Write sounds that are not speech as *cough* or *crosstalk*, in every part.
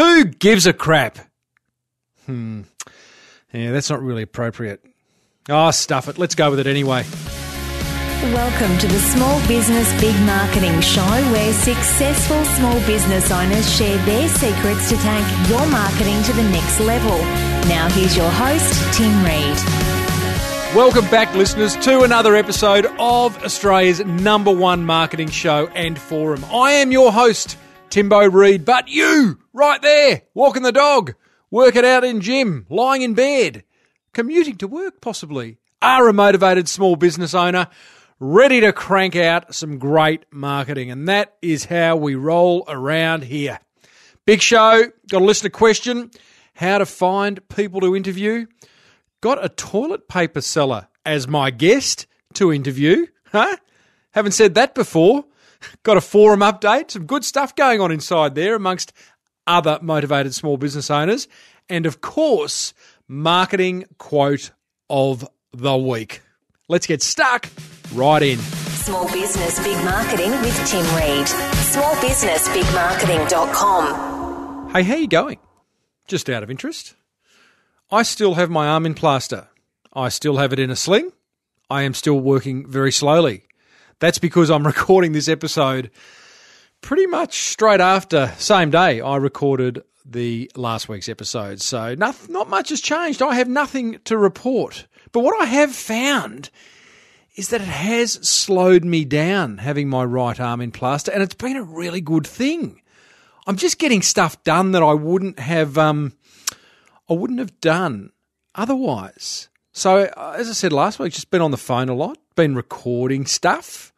Who gives a crap? Hmm. Yeah, that's not really appropriate. Oh, stuff it. Let's go with it anyway. Welcome to the Small Business Big Marketing Show, where successful small business owners share their secrets to take your marketing to the next level. Now, here's your host, Tim Reed. Welcome back, listeners, to another episode of Australia's number one marketing show and forum. I am your host, Timbo Reed, but you, right there, walking the dog, working out in gym, lying in bed, commuting to work possibly, are a motivated small business owner ready to crank out some great marketing. And that is how we roll around here. Big show, got a listener question how to find people to interview. Got a toilet paper seller as my guest to interview. Huh? Haven't said that before. *laughs* Got a forum update, some good stuff going on inside there amongst other motivated small business owners. And of course, marketing quote of the week. Let's get stuck right in. Small Business Big Marketing with Tim Reed. Smallbusinessbigmarketing.com. Hey, how you going? Just out of interest. I still have my arm in plaster. I still have it in a sling. I am still working very slowly. That's because I'm *laughs* recording this episode pretty much straight after, same day, I recorded the last week's episode. So not, not much has changed. I have nothing to report. But what I have found is that it has slowed me down having my right arm in plaster, and it's been a really good thing. I'm just getting stuff done that I wouldn't have um, I wouldn't have done otherwise. So uh, as I said last week, just been on the phone a lot, been recording stuff,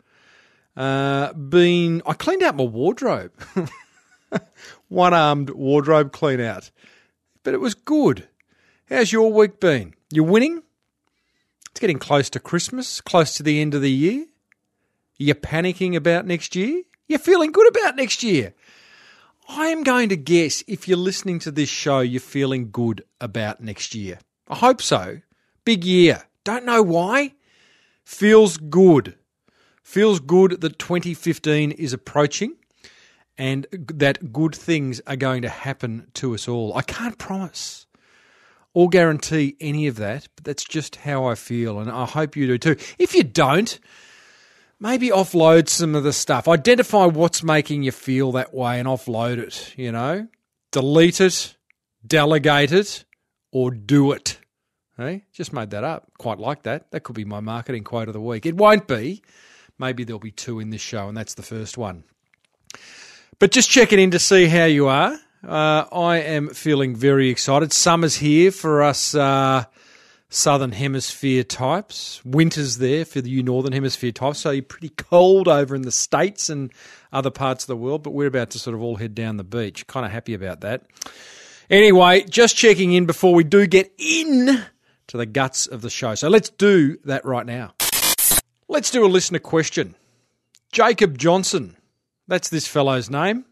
uh, been I cleaned out my wardrobe, *laughs* one armed wardrobe clean out, but it was good. How's your week been? You're winning? It's getting close to Christmas, close to the end of the year. You're panicking about next year? You're feeling good about next year. I am going to guess if you're listening to this show, you're feeling good about next year. I hope so. Big year. Don't know why. Feels good. Feels good that 2015 is approaching and that good things are going to happen to us all. I can't promise or guarantee any of that, but that's just how I feel, and I hope you do too. If you don't, maybe offload some of the stuff. Identify what's making you feel that way and offload it, you know? Delete it, delegate it, or do it. Hey, just made that up. Quite like that. That could be my marketing quote of the week. It won't be. Maybe there'll be two in this show, and that's the first one. But just checking in to see how you are. Uh, I am feeling very excited. Summer's here for us uh, southern hemisphere types. Winter's there for you northern hemisphere types. So you're pretty cold over in the states and other parts of the world. But we're about to sort of all head down the beach. Kind of happy about that. Anyway, just checking in before we do get in to the guts of the show. So let's do that right now. Let's do a listener question. Jacob Johnson. That's this fellow's name.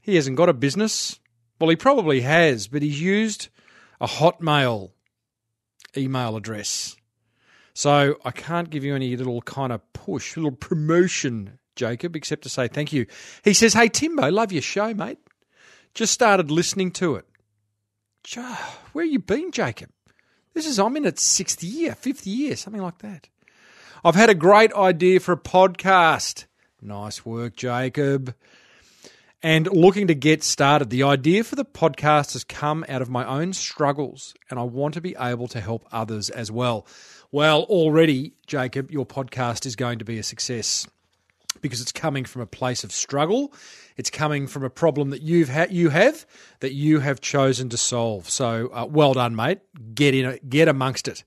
He hasn't got a business. Well, he probably has, but he's used a Hotmail email address. So I can't give you any little kind of push, little promotion, Jacob, except to say thank you. He says, Hey, Timbo, love your show, mate. Just started listening to it. Where you been, Jacob? This is, I'm in its sixth year, fifth year, something like that. I've had a great idea for a podcast. Nice work, Jacob and looking to get started. The idea for the podcast has come out of my own struggles, and I want to be able to help others as well. Well, already, Jacob, your podcast is going to be a success because it's coming from a place of struggle. It's coming from a problem that you've ha- you have that you have chosen to solve. So, uh, well done, mate. Get in, get amongst it.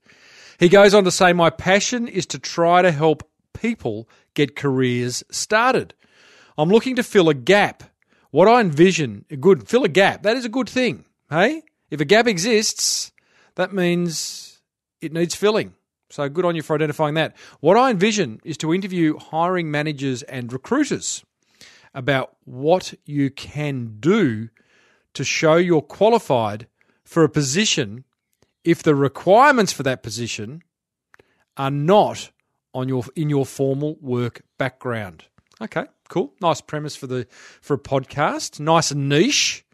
He goes on to say, "My passion is to try to help people get careers started. I'm looking to fill a gap what I envision, a good fill a gap. That is a good thing. Hey, if a gap exists, that means it needs filling. So good on you for identifying that. What I envision is to interview hiring managers and recruiters about what you can do to show you're qualified for a position if the requirements for that position are not on your in your formal work background. Okay, cool. Nice premise for the for a podcast. Nice and niche.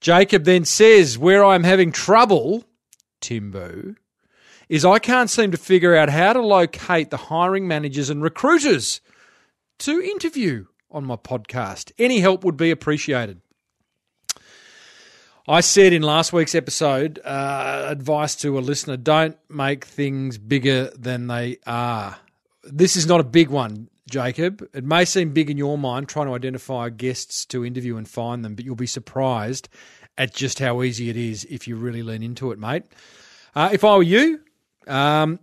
Jacob then says, Where I'm having trouble, Timbo, is I can't seem to figure out how to locate the hiring managers and recruiters to interview on my podcast. Any help would be appreciated. I said in last week's episode, uh, advice to a listener don't make things bigger than they are. This is not a big one, Jacob. It may seem big in your mind trying to identify guests to interview and find them, but you'll be surprised at just how easy it is if you really lean into it, mate. Uh, if I were you, um,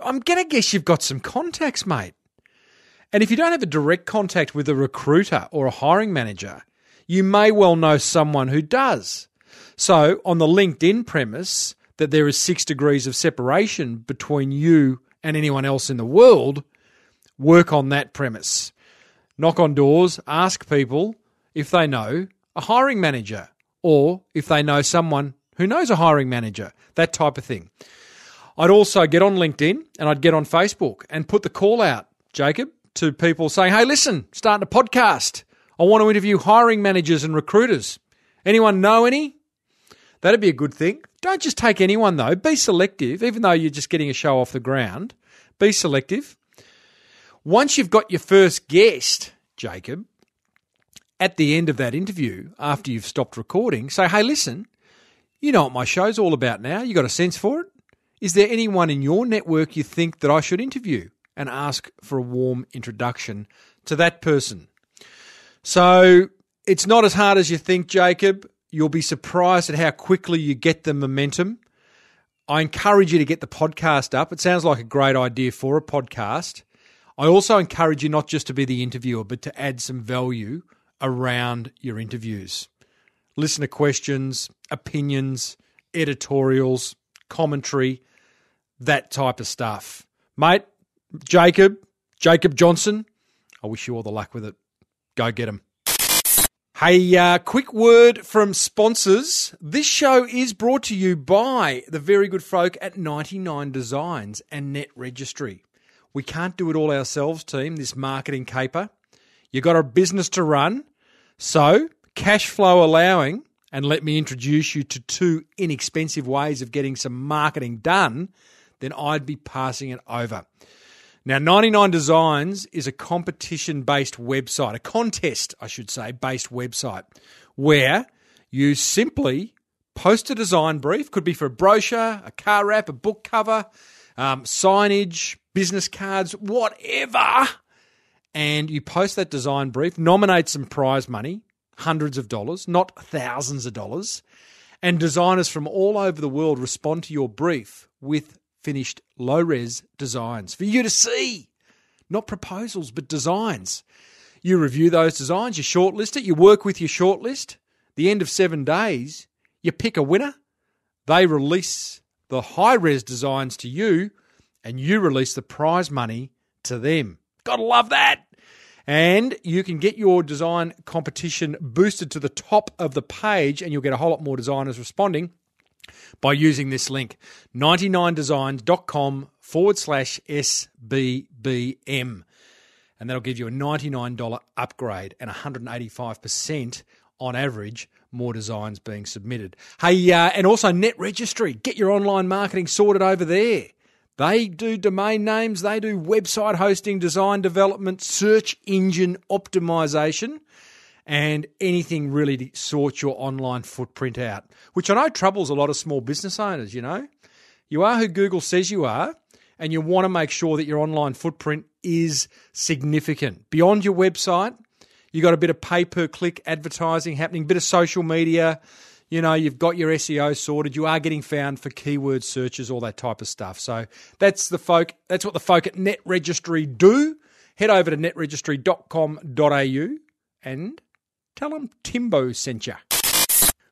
I'm going to guess you've got some contacts, mate. And if you don't have a direct contact with a recruiter or a hiring manager, you may well know someone who does. So, on the LinkedIn premise that there is six degrees of separation between you and anyone else in the world, work on that premise. Knock on doors, ask people if they know a hiring manager or if they know someone who knows a hiring manager, that type of thing. I'd also get on LinkedIn and I'd get on Facebook and put the call out, Jacob, to people saying, hey, listen, starting a podcast. I want to interview hiring managers and recruiters. Anyone know any? That'd be a good thing. Don't just take anyone, though. Be selective, even though you're just getting a show off the ground. Be selective. Once you've got your first guest, Jacob, at the end of that interview, after you've stopped recording, say, hey, listen, you know what my show's all about now. You got a sense for it? Is there anyone in your network you think that I should interview? And ask for a warm introduction to that person. So it's not as hard as you think, Jacob. You'll be surprised at how quickly you get the momentum. I encourage you to get the podcast up. It sounds like a great idea for a podcast. I also encourage you not just to be the interviewer, but to add some value around your interviews. Listen to questions, opinions, editorials, commentary, that type of stuff. Mate, Jacob, Jacob Johnson, I wish you all the luck with it. Go get them. Hey, uh, quick word from sponsors. This show is brought to you by the very good folk at 99 Designs and Net Registry. We can't do it all ourselves, team, this marketing caper—you've got a business to run. So, cash flow allowing, and let me introduce you to two inexpensive ways of getting some marketing done, then I'd be passing it over. Now, 99 Designs is a competition based website, a contest, I should say, based website where you simply post a design brief, could be for a brochure, a car wrap, a book cover, um, signage, business cards, whatever. And you post that design brief, nominate some prize money, hundreds of dollars, not thousands of dollars. And designers from all over the world respond to your brief with finished low res designs for you to see. Not proposals, but designs. You review those designs, you shortlist it, you work with your shortlist. The end of seven days, you pick a winner. They release the high res designs to you, and you release the prize money to them. Gotta love that. And you can get your design competition boosted to the top of the page, and you'll get a whole lot more designers responding by using this link 99designs.com forward slash SBBM. And that'll give you a $99 upgrade and 185% on average more designs being submitted. Hey, uh, and also Net Registry. Get your online marketing sorted over there. They do domain names, they do website hosting, design development, search engine optimization and anything really to sort your online footprint out, which I know troubles a lot of small business owners, you know. You are who Google says you are, and you want to make sure that your online footprint is significant. Beyond your website, you got a bit of pay per click advertising happening, bit of social media, you know, you've got your SEO sorted, you are getting found for keyword searches, all that type of stuff. So that's the folk that's what the folk at Net Registry do. Head over to netregistry.com.au and Tell them Timbo sent you.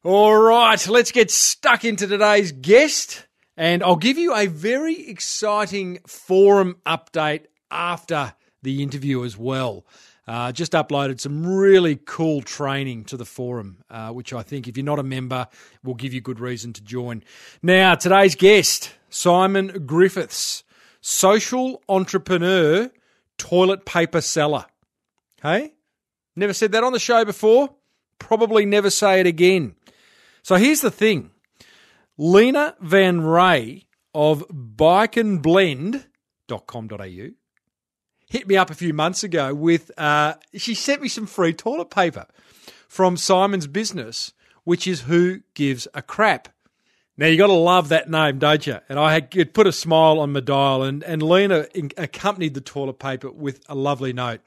All right, let's get stuck into today's guest. And I'll give you a very exciting forum update after the interview as well. Uh, just uploaded some really cool training to the forum, uh, which I think, if you're not a member, will give you good reason to join. Now, today's guest, Simon Griffiths, social entrepreneur, toilet paper seller. Hey, Never said that on the show before. Probably never say it again. So here's the thing Lena Van Ray of bikeandblend.com.au hit me up a few months ago with, uh, she sent me some free toilet paper from Simon's business, which is Who Gives a Crap. Now you got to love that name, don't you? And I had it put a smile on my dial, and and Lena accompanied the toilet paper with a lovely note.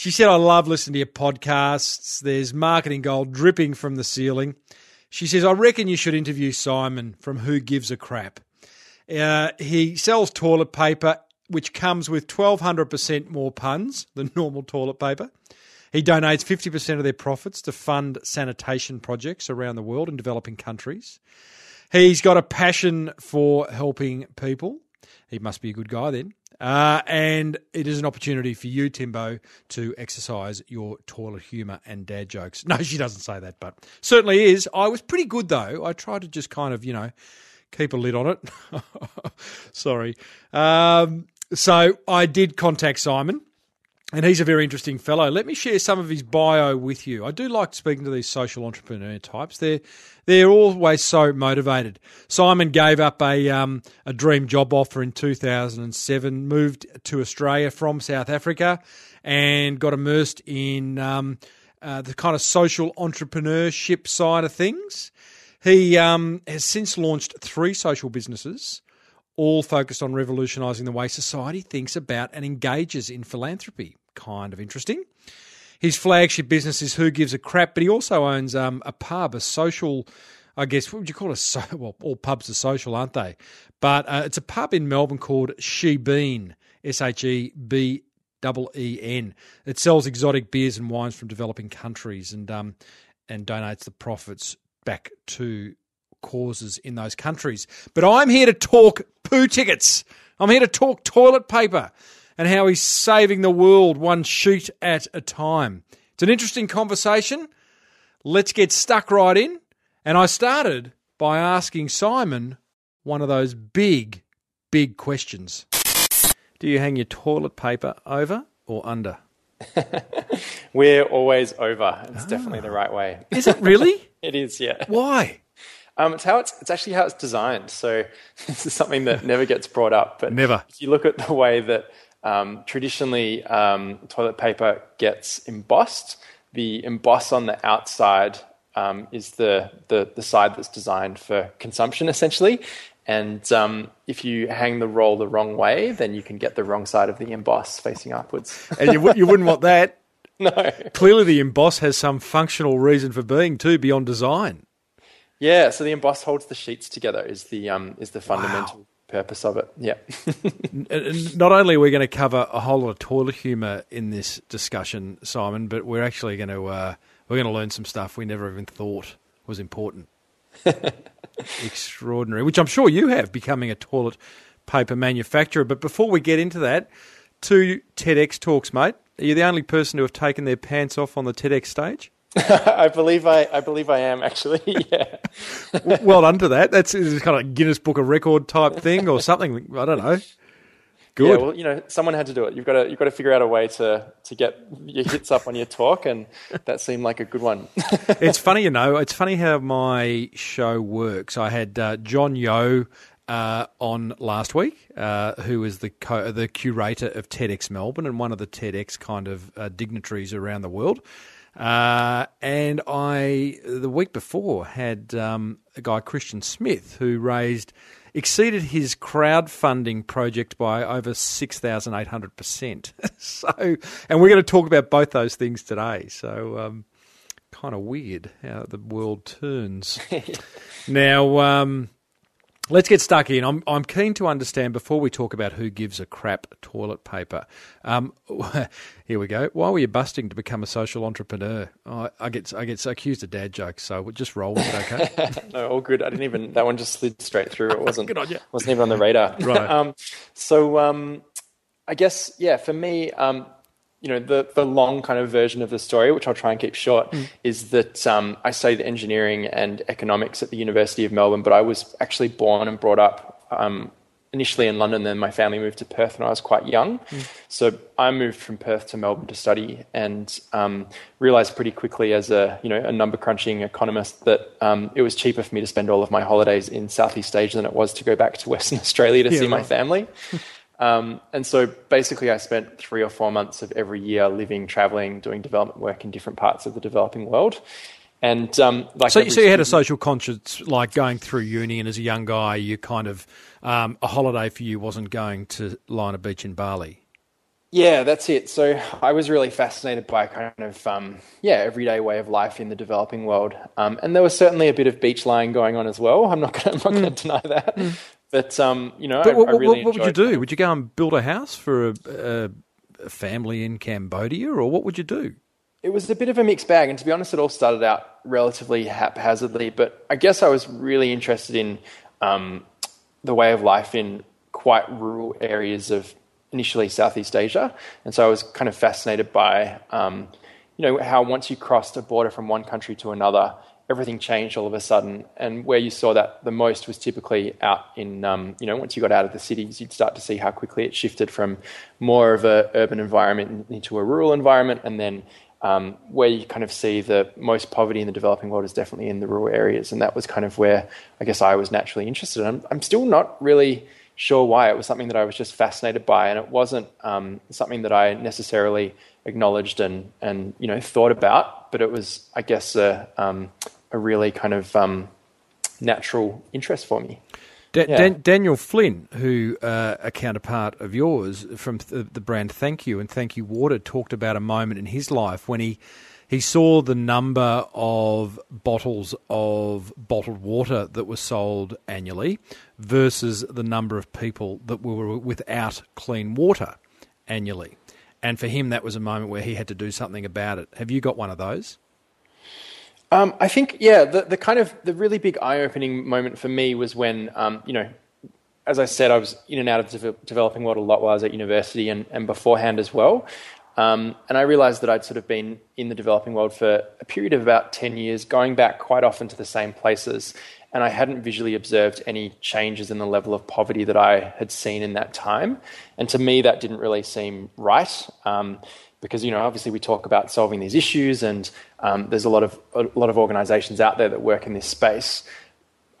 She said, "I love listening to your podcasts. There's marketing gold dripping from the ceiling." She says, "I reckon you should interview Simon from Who Gives a Crap." Uh, he sells toilet paper, which comes with 1,200% more puns than *laughs* normal toilet paper. He donates 50% of their profits to fund sanitation projects around the world in developing countries. He's got a passion for helping people. He must be a good guy then. Uh, and it is an opportunity for you, Timbo, to exercise your toilet humour and dad jokes. *laughs* No, she doesn't say that, but certainly is. I was pretty good, though. I tried to just kind of, you know, keep a lid on it. *laughs* Sorry. Um, so I did contact Simon and he's a very interesting fellow. Let me share some of his bio with you. I do like speaking to these social entrepreneur types. They're they're always so motivated. Simon gave up a um, a dream job offer in 2007, moved to Australia from South Africa, and got immersed in um, uh, the kind of social entrepreneurship side of things. He um, has since launched three social businesses all focused on revolutionising the way society thinks about and engages in philanthropy kind of interesting. His flagship business is Who Gives a Crap, but he also owns um, a pub, a social, I guess, what would you call it? *laughs* So, well, all pubs are social, aren't they? But uh, it's a pub in Melbourne called Shebeen, S H E B double E N. It sells exotic beers and wines from developing countries and um, and donates the profits back to causes in those countries. But I'm here to talk poo tickets. I'm here to talk toilet paper and how he's saving the world one sheet at a time. It's an interesting conversation. Let's get stuck right in. And I started by asking Simon one of those big, big questions. Do you hang your toilet paper over or under? *laughs* We're always over. It's definitely the right way. Is it really? *laughs* it is, yeah. Why? Um, it's how it's it's actually how it's designed. So *laughs* this is something that never gets brought up. But never. If you look at the way that um, traditionally, um, toilet paper gets embossed. The emboss on the outside um, is the, the, the side that's designed for consumption, essentially. And um, if you hang the roll the wrong way, then you can get the wrong side of the emboss facing upwards. and you, you wouldn't want that. *laughs* no. Clearly, the emboss has some functional reason for being too beyond design. Yeah, so the emboss holds the sheets together. Is the um, is the fundamental wow purpose of it. Yeah. *laughs* Not only are we going to cover a whole lot of toilet humour in this discussion, Simon, but we're actually going to uh, we're going to learn some stuff we never even thought was important. *laughs* Extraordinary, which I'm sure you have becoming a toilet paper manufacturer. But before we get into that, two TEDx talks, mate. Are you the only person to have taken their pants off on the TEDx stage? *laughs* I believe I, I believe I am actually. *laughs* Yeah. well done to that. That's kind of Guinness Book of Record type thing or something. I don't know. Good. Yeah, well, you know, someone had to do it. You've got to you've got to figure out a way to to get your hits up on your talk, and that seemed like a good one. *laughs* it's funny, you know. It's funny how my show works. I had uh, Jon Yeo uh, on last week, uh, who is the co- the curator of TEDx Melbourne and one of the TEDx kind of uh, dignitaries around the world. Uh, and I, the week before, had um, a guy, Christian Smith, who raised, exceeded his crowdfunding project by over 6,800%. *laughs* so, and we're going to talk about both those things today. So, um, kind of weird how the world turns. *laughs* now, um, Let's get stuck in. I'm, I'm keen to understand before we talk about who gives a crap toilet paper. Um, *laughs* here we go. Why were you busting to become a social entrepreneur? Oh, I get I get accused of dad jokes, so we'll just roll with it. Okay. *laughs* no, all good. I didn't even that one just slid straight through. It wasn't. *laughs* good on you. Wasn't even on the radar. Right. um, so um, I guess yeah, for me, um, you know, the, the long kind of version of the story, which I'll try and keep short, mm. is that um, I studied engineering and economics at the University of Melbourne, but I was actually born and brought up um, initially in London, then my family moved to Perth when I was quite young. Mm. So I moved from Perth to Melbourne to study, and um, realized pretty quickly as a you know a number crunching economist that um, it was cheaper for me to spend all of my holidays in Southeast Asia than it was to go back to Western *laughs* Australia to yeah, see right. my family. *laughs* Um, and so basically, I spent three or four months of every year living, traveling, doing development work in different parts of the developing world. And um, like so, so you had a social conscience, like going through uni, and as a young guy, you kind of um, a holiday for you wasn't going to lie on a beach in Bali. Yeah, that's it. So I was really fascinated by kind of um, yeah everyday way of life in the developing world, um, and there was certainly a bit of beach lying going on as well. I'm not going mm. to deny that, mm. But um, you know, but I, what, I really what would you do? Would you go and build a house for a, a, a family in Cambodia, or what would you do? It was a bit of a mixed bag, and to be honest, it all started out relatively haphazardly. But I guess I was really interested in um, the way of life in quite rural areas of initially Southeast Asia, and so I was kind of fascinated by um, you know how once you crossed a border from one country to another, everything changed all of a sudden. And where you saw that the most was typically out in um, you know once you got out of the cities, you'd start to see how quickly it shifted from more of a urban environment into a rural environment, and then um, where you kind of see the most poverty in the developing world is definitely in the rural areas, and that was kind of where I guess I was naturally interested. I'm, I'm still not really sure why. It was something that I was just fascinated by, and it wasn't um, something that I necessarily acknowledged and and you know thought about, but it was, I guess, a, um, a really kind of um, natural interest for me. Da- yeah. Dan- Daniel Flynn, who uh, a counterpart of yours from th- the brand Thank You and Thank You Water, talked about a moment in his life when he he saw the number of bottles of bottled water that were sold annually versus the number of people that were without clean water annually. And for him, that was a moment where he had to do something about it. Have you got one of those? Um, I think, yeah, the, the kind of the really big eye opening moment for me was when, um, you know, as I said, I was in and out of the developing world a lot while I was at university and, and beforehand as well. Um, and I realized that I'd sort of been in the developing world for a period of about 10 years, going back quite often to the same places. And I hadn't visually observed any changes in the level of poverty that I had seen in that time. And to me, that didn't really seem right. Um, because you know obviously we talk about solving these issues and um, there's a lot of a lot of organizations out there that work in this space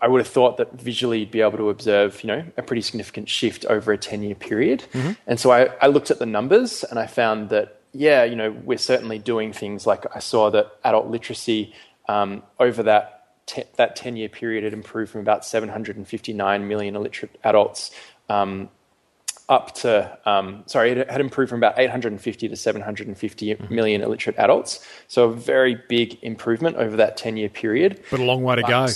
i would have thought that visually you'd be able to observe you know a pretty significant shift over a 10 year period mm-hmm. and so I, I looked at the numbers and i found that yeah you know we're certainly doing things like i saw that adult literacy um, over that te- that 10 year period had improved from about 759 million illiterate adults um, up to, um, sorry, it had improved from about 850 to 750 mm-hmm. illiterate adults. So a very big improvement over that 10 year period. But a long way to but go.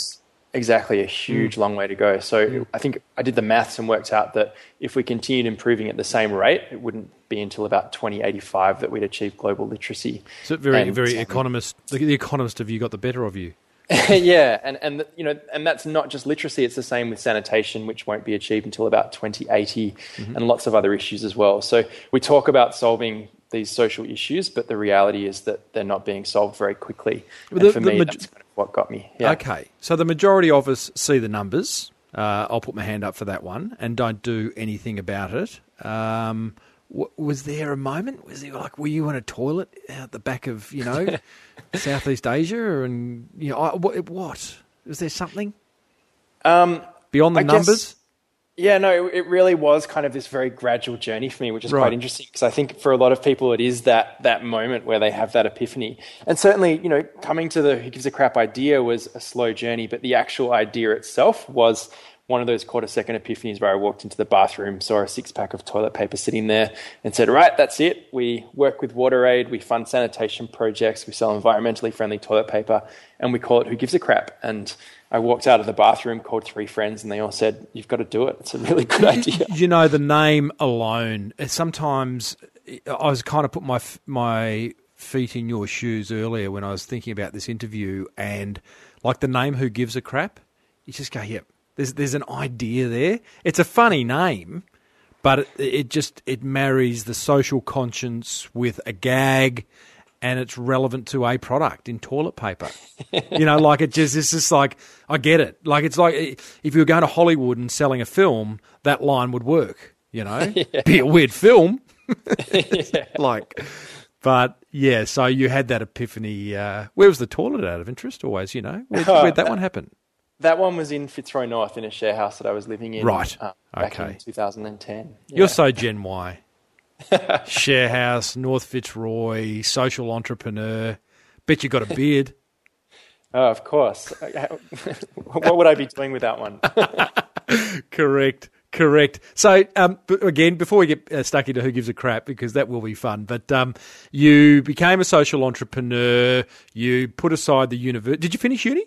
Exactly, a huge mm. long way to go. So mm. I think I did the maths and worked out that if we continued improving at the same rate, it wouldn't be until about 2085 that we'd achieve global literacy. So very, and, very economist. The, the economist of you got the better of you. *laughs* yeah, and and you know, and that's not just literacy; it's the same with sanitation, which won't be achieved until about 2080, mm-hmm. and lots of other issues as well. So we talk about solving these social issues, but the reality is that they're not being solved very quickly. And the, for me, ma- that's kind of what got me. Yeah. Okay, so the majority of us see the numbers. Uh, I'll put my hand up for that one, and don't do anything about it. Um, was there a moment? Was it like were you on a toilet out the back of you know *laughs* Southeast Asia and you know what? what? Was there something um, beyond the I numbers? Guess, yeah, no, it really was kind of this very gradual journey for me, which is right. quite interesting because I think for a lot of people it is that that moment where they have that epiphany. And certainly, you know, coming to the who gives a crap idea was a slow journey, but the actual idea itself was one of those quarter second epiphanies where I walked into the bathroom, saw a six pack of toilet paper sitting there, and said, Right, that's it. We work with WaterAid, we fund sanitation projects, we sell environmentally friendly toilet paper, and we call it Who Gives a Crap. And I walked out of the bathroom, called three friends, and they all said, You've got to do it. It's a really good idea. You know, the name alone, sometimes I was kind of put my, my feet in your shoes earlier when I was thinking about this interview, and like the name Who Gives a Crap, you just go, Yep. Yeah, there's there's an idea there. It's a funny name, but it, it just it marries the social conscience with a gag, and it's relevant to a product in toilet paper. *laughs* you know, like it just it's just like I get it. Like it's like if you were going to Hollywood and selling a film, that line would work. You know, *laughs* yeah. be a weird film. yeah. *laughs* Like, but yeah. So you had that epiphany. Uh, where was the toilet out of interest? Always, you know, where, where'd that one happen? That one was in Fitzroy North in a share house that I was living in. Right. Uh, back okay. in 2010. Yeah. You're so Gen Y. *laughs* share house, North Fitzroy, social entrepreneur. Bet you got a beard. *laughs* Oh, of course. *laughs* what would I be doing without one? correct, correct. So, um, again, before we get uh, stuck into who gives a crap, because that will be fun, but um, you became a social entrepreneur. You put aside the university. Did you finish uni?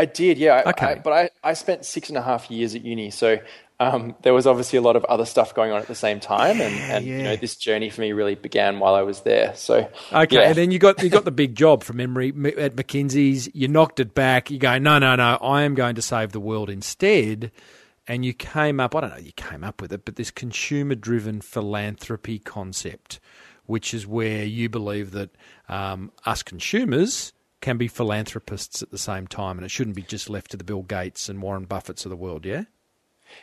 I did, yeah. Okay. I, but I, I spent six and a half years at uni, so um, there was obviously a lot of other stuff going on at the same time, and, and yeah. you know this journey for me really began while I was there. So okay, yeah. and then you got you got the big job from memory at McKinsey's. You knocked it back. You go, no, no, no. I am going to save the world instead. And you came up. I don't know. You came up with it, but this consumer-driven philanthropy concept, which is where you believe that um, us consumers can be philanthropists at the same time, and it shouldn't be just left to the Bill Gates and Warren Buffetts of the world. Yeah.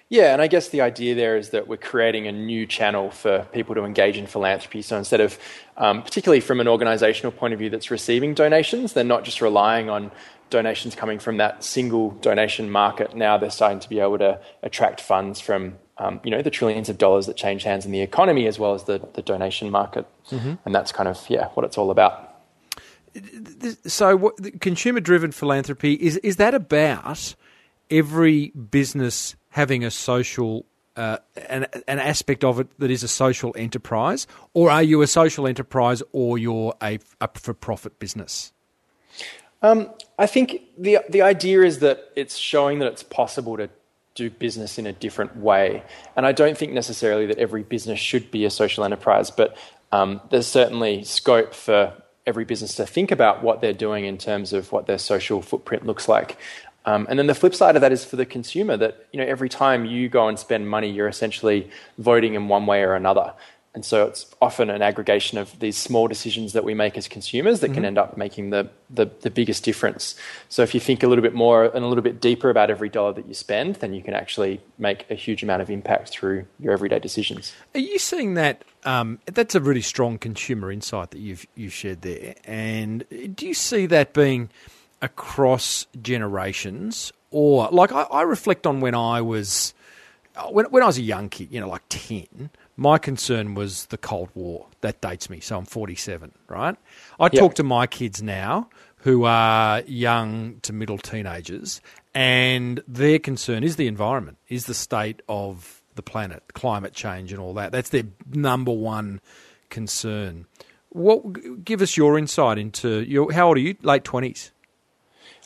Yeah, and I guess the idea there is that we're creating a new channel for people to engage in philanthropy. So instead of, um, particularly from an organizational point of view that's receiving donations, they're not just relying on donations coming from that single donation market. Now they're starting to be able to attract funds from, um, you know, the trillions of dollars that change hands in the economy as well as the, the donation market. Mm-hmm. And that's kind of, yeah, what it's all about. So, consumer driven philanthropy is is that about every business having a social uh, an, an aspect of it that is a social enterprise, or are you a social enterprise or you're a, a for profit business? Um, I think the the idea is that it's showing that it's possible to do business in a different way, and I don't think necessarily that every business should be a social enterprise, but um, there's certainly scope for every business to think about what they're doing in terms of what their social footprint looks like. Um, and then the flip side of that is for the consumer that you know every time you go and spend money, you're essentially voting in one way or another. And so it's often an aggregation of these small decisions that we make as consumers that mm-hmm. can end up making the, the, the, biggest difference. So if you think a little bit more and a little bit deeper about every dollar that you spend, then you can actually make a huge amount of impact through your everyday decisions. Are you seeing that? Um, that's a really strong consumer insight that you've you've shared there. And do you see that being across generations, or like I, I reflect on when I was when when I was a young kid, you know, like ten. My concern was the Cold War. That dates me, so I'm 47, right? I yep. talk to my kids now who are young to middle teenagers, and their concern is the environment, is the state of the planet, climate change, and all that. That's their number one concern. What? Give us your insight into your. How old are you? Late twenties.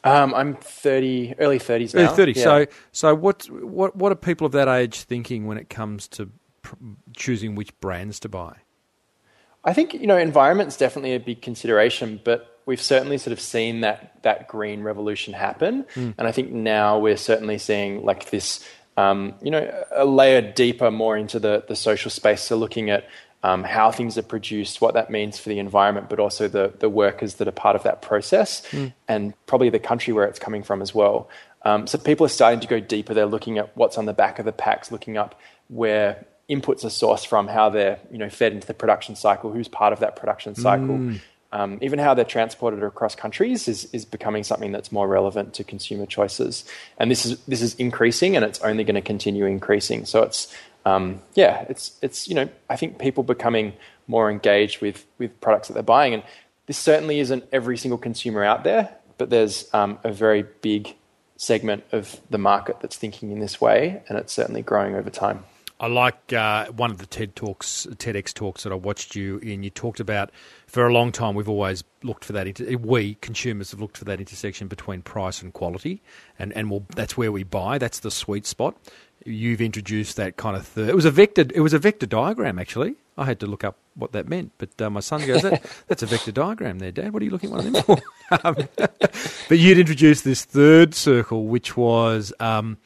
Um, I'm thirty, early thirties now. Early thirty. Yeah. So, so what, what, what are people of that age thinking when it comes to pr- choosing which brands to buy? I think you know environment's definitely a big consideration, but we've certainly sort of seen that that green revolution happen, mm. and I think now we're certainly seeing like this, um, you know, a layer deeper, more into the the social space. So looking at um, how things are produced, what that means for the environment, but also the, the workers that are part of that process, mm. and probably the country where it's coming from as well. Um, so people are starting to go deeper. They're looking at what's on the back of the packs, looking up where inputs are sourced from, how they're you know fed into the production cycle, who's part of that production cycle. Mm. Um, even how they're transported across countries is, is becoming something that's more relevant to consumer choices. And this is this is increasing, and it's only going to continue increasing. So it's um, yeah, it's it's you know I think people becoming more engaged with with products that they're buying, and this certainly isn't every single consumer out there, but there's um, a very big segment of the market that's thinking in this way, and it's certainly growing over time. I like uh, one of the TED talks, TEDx talks that I watched you in. You talked about for a long time we've always looked for that. Inter- we consumers have looked for that intersection between price and quality, and and we'll, that's where we buy. That's the sweet spot you've introduced that kind of third. It was a vector. It was a vector diagram actually. I had to look up what that meant, but uh, my son goes, that, *laughs* "That's a vector diagram, there, Dad. What are you looking at one of them for?" *laughs* um, but you'd introduced this third circle, which was um,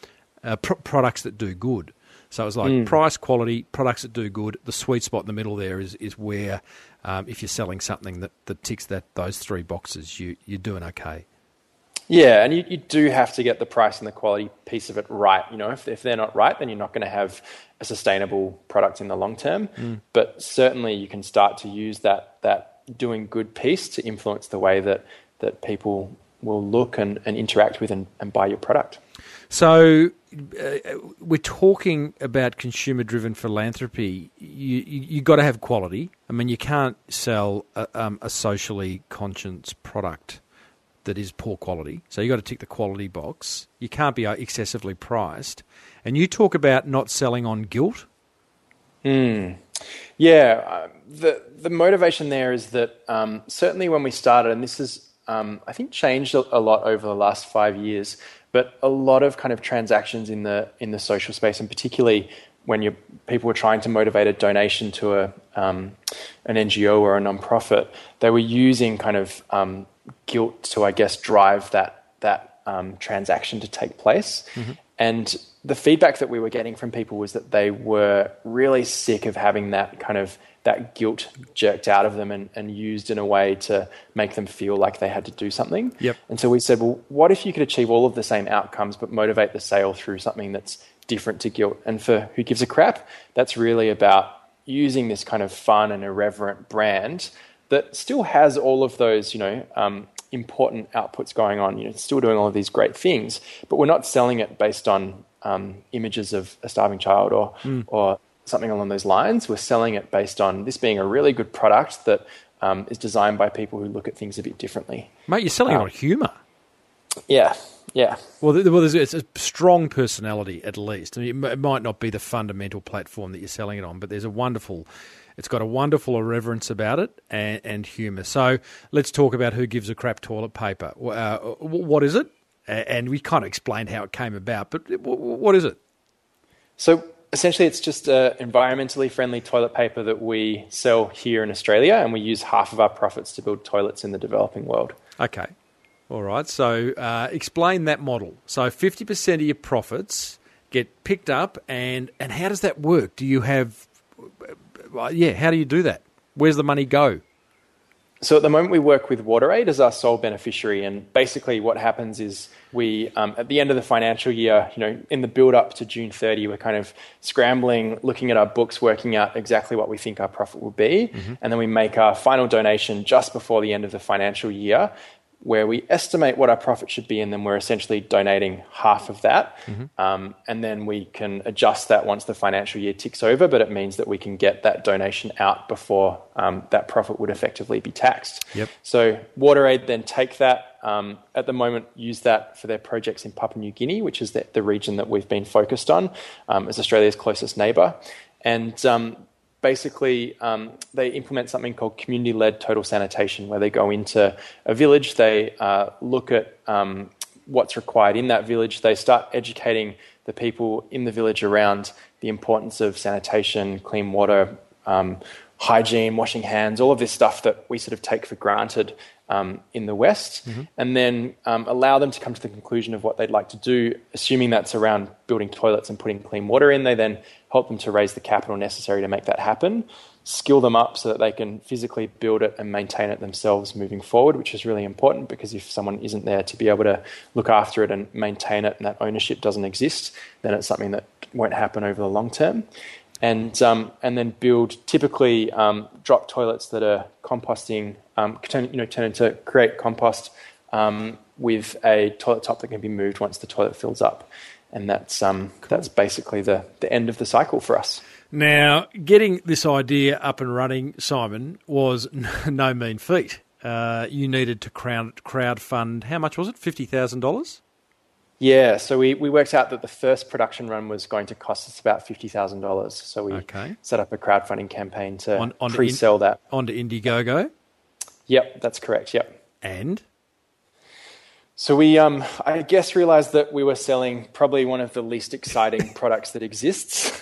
uh, products that do good. So it's like mm. price, quality, products that do good. The sweet spot in the middle there is is where um, if you're selling something that, that ticks that those three boxes, you you're doing okay. Yeah, and you, you do have to get the price and the quality piece of it right. You know, if, if they're not right, then you're not going to have a sustainable product in the long term. Mm. But certainly, you can start to use that that doing good piece to influence the way that that people will look and, and interact with and, and buy your product. So, uh, we're talking about consumer driven philanthropy. You, you, you got to have quality. I mean, you can't sell a, um, a socially conscious product that is poor quality. So you got to tick the quality box. You can't be uh, excessively priced. And you talk about not selling on guilt. Hmm. Yeah, uh, the the motivation there is that um, certainly when we started, and this has um, I think changed a, lot over the last five years, but a lot of kind of transactions in the in the social space, and particularly when you people were trying to motivate a donation to a um, an NGO or a nonprofit, they were using kind of um, guilt to, I guess, drive that that um, transaction to take place. Mm-hmm. And the feedback that we were getting from people was that they were really sick of having that kind of that guilt jerked out of them and, and used in a way to make them feel like they had to do something. Yep. And so we said, well, what if you could achieve all of the same outcomes but motivate the sale through something that's different to guilt? And for who gives a crap, that's really about using this kind of fun and irreverent brand that still has all of those, you know, um, important outputs going on. You know, still doing all of these great things, but we're not selling it based on um, images of a starving child or mm. or something along those lines. We're selling it based on this being a really good product that um, is designed by people who look at things a bit differently. Mate, you're selling um, on humour. Yeah, yeah. Well, well, there's, it's a strong personality at least. I mean, it might not be the fundamental platform that you're selling it on, but there's a wonderful it's got a wonderful irreverence about it and, and humour. So let's talk about who gives a crap toilet paper. Uh, what is it? And we kind of explained how it came about, but what is it? So essentially, it's just an environmentally friendly toilet paper that we sell here in Australia, and we use half of our profits to build toilets in the developing world. Okay. All right. So uh, explain that model. So 50% of your profits get picked up, and, and how does that work? Do you have yeah, how do you do that? Where's the money go? So at the moment, we work with WaterAid as our sole beneficiary, and basically what happens is we, um, at the end of the financial year, you know, in the build up to June 30, we're kind of scrambling, looking at our books, working out exactly what we think our profit will be, mm-hmm. and then we make our final donation just before the end of the financial year, where we estimate what our profit should be, and then we're essentially donating half of that. Mm-hmm. Um, and then we can adjust that once the financial year ticks over, but it means that we can get that donation out before um, that profit would effectively be taxed. Yep. So WaterAid then take that, um, at the moment, use that for their projects in Papua New Guinea, which is the, the region that we've been focused on um, as Australia's closest neighbour. And um, basically um, they implement something called community-led total sanitation, where they go into a village, they uh, look at um, what's required in that village, they start educating the people in the village around the importance of sanitation, clean water, um, hygiene, washing hands, all of this stuff that we sort of take for granted um, in the West, mm-hmm. and then um, allow them to come to the conclusion of what they'd like to do, assuming that's around building toilets and putting clean water in. They then help them to raise the capital necessary to make that happen, skill them up so that they can physically build it and maintain it themselves moving forward, which is really important because if someone isn't there to be able to look after it and maintain it and that ownership doesn't exist, then it's something that won't happen over the long term. And, um, and then build typically um, drop toilets that are composting, um, turn, you know, turn into create compost um, with a toilet top that can be moved once the toilet fills up and that's um, cool. that's basically the the end of the cycle for us. Now, getting this idea up and running, Simon, was *laughs* no mean feat. Uh, you needed to crowd crowd fund. How much was it? Fifty thousand dollars. Yeah, so we, we worked out that the first production run was going to cost us about fifty thousand dollars. So we okay. set up a crowdfunding campaign to on, pre-sell in, that onto Indiegogo. Yep, that's correct. Yep. And so we, um, I guess, realized that we were selling probably one of the least exciting *laughs* products that exists.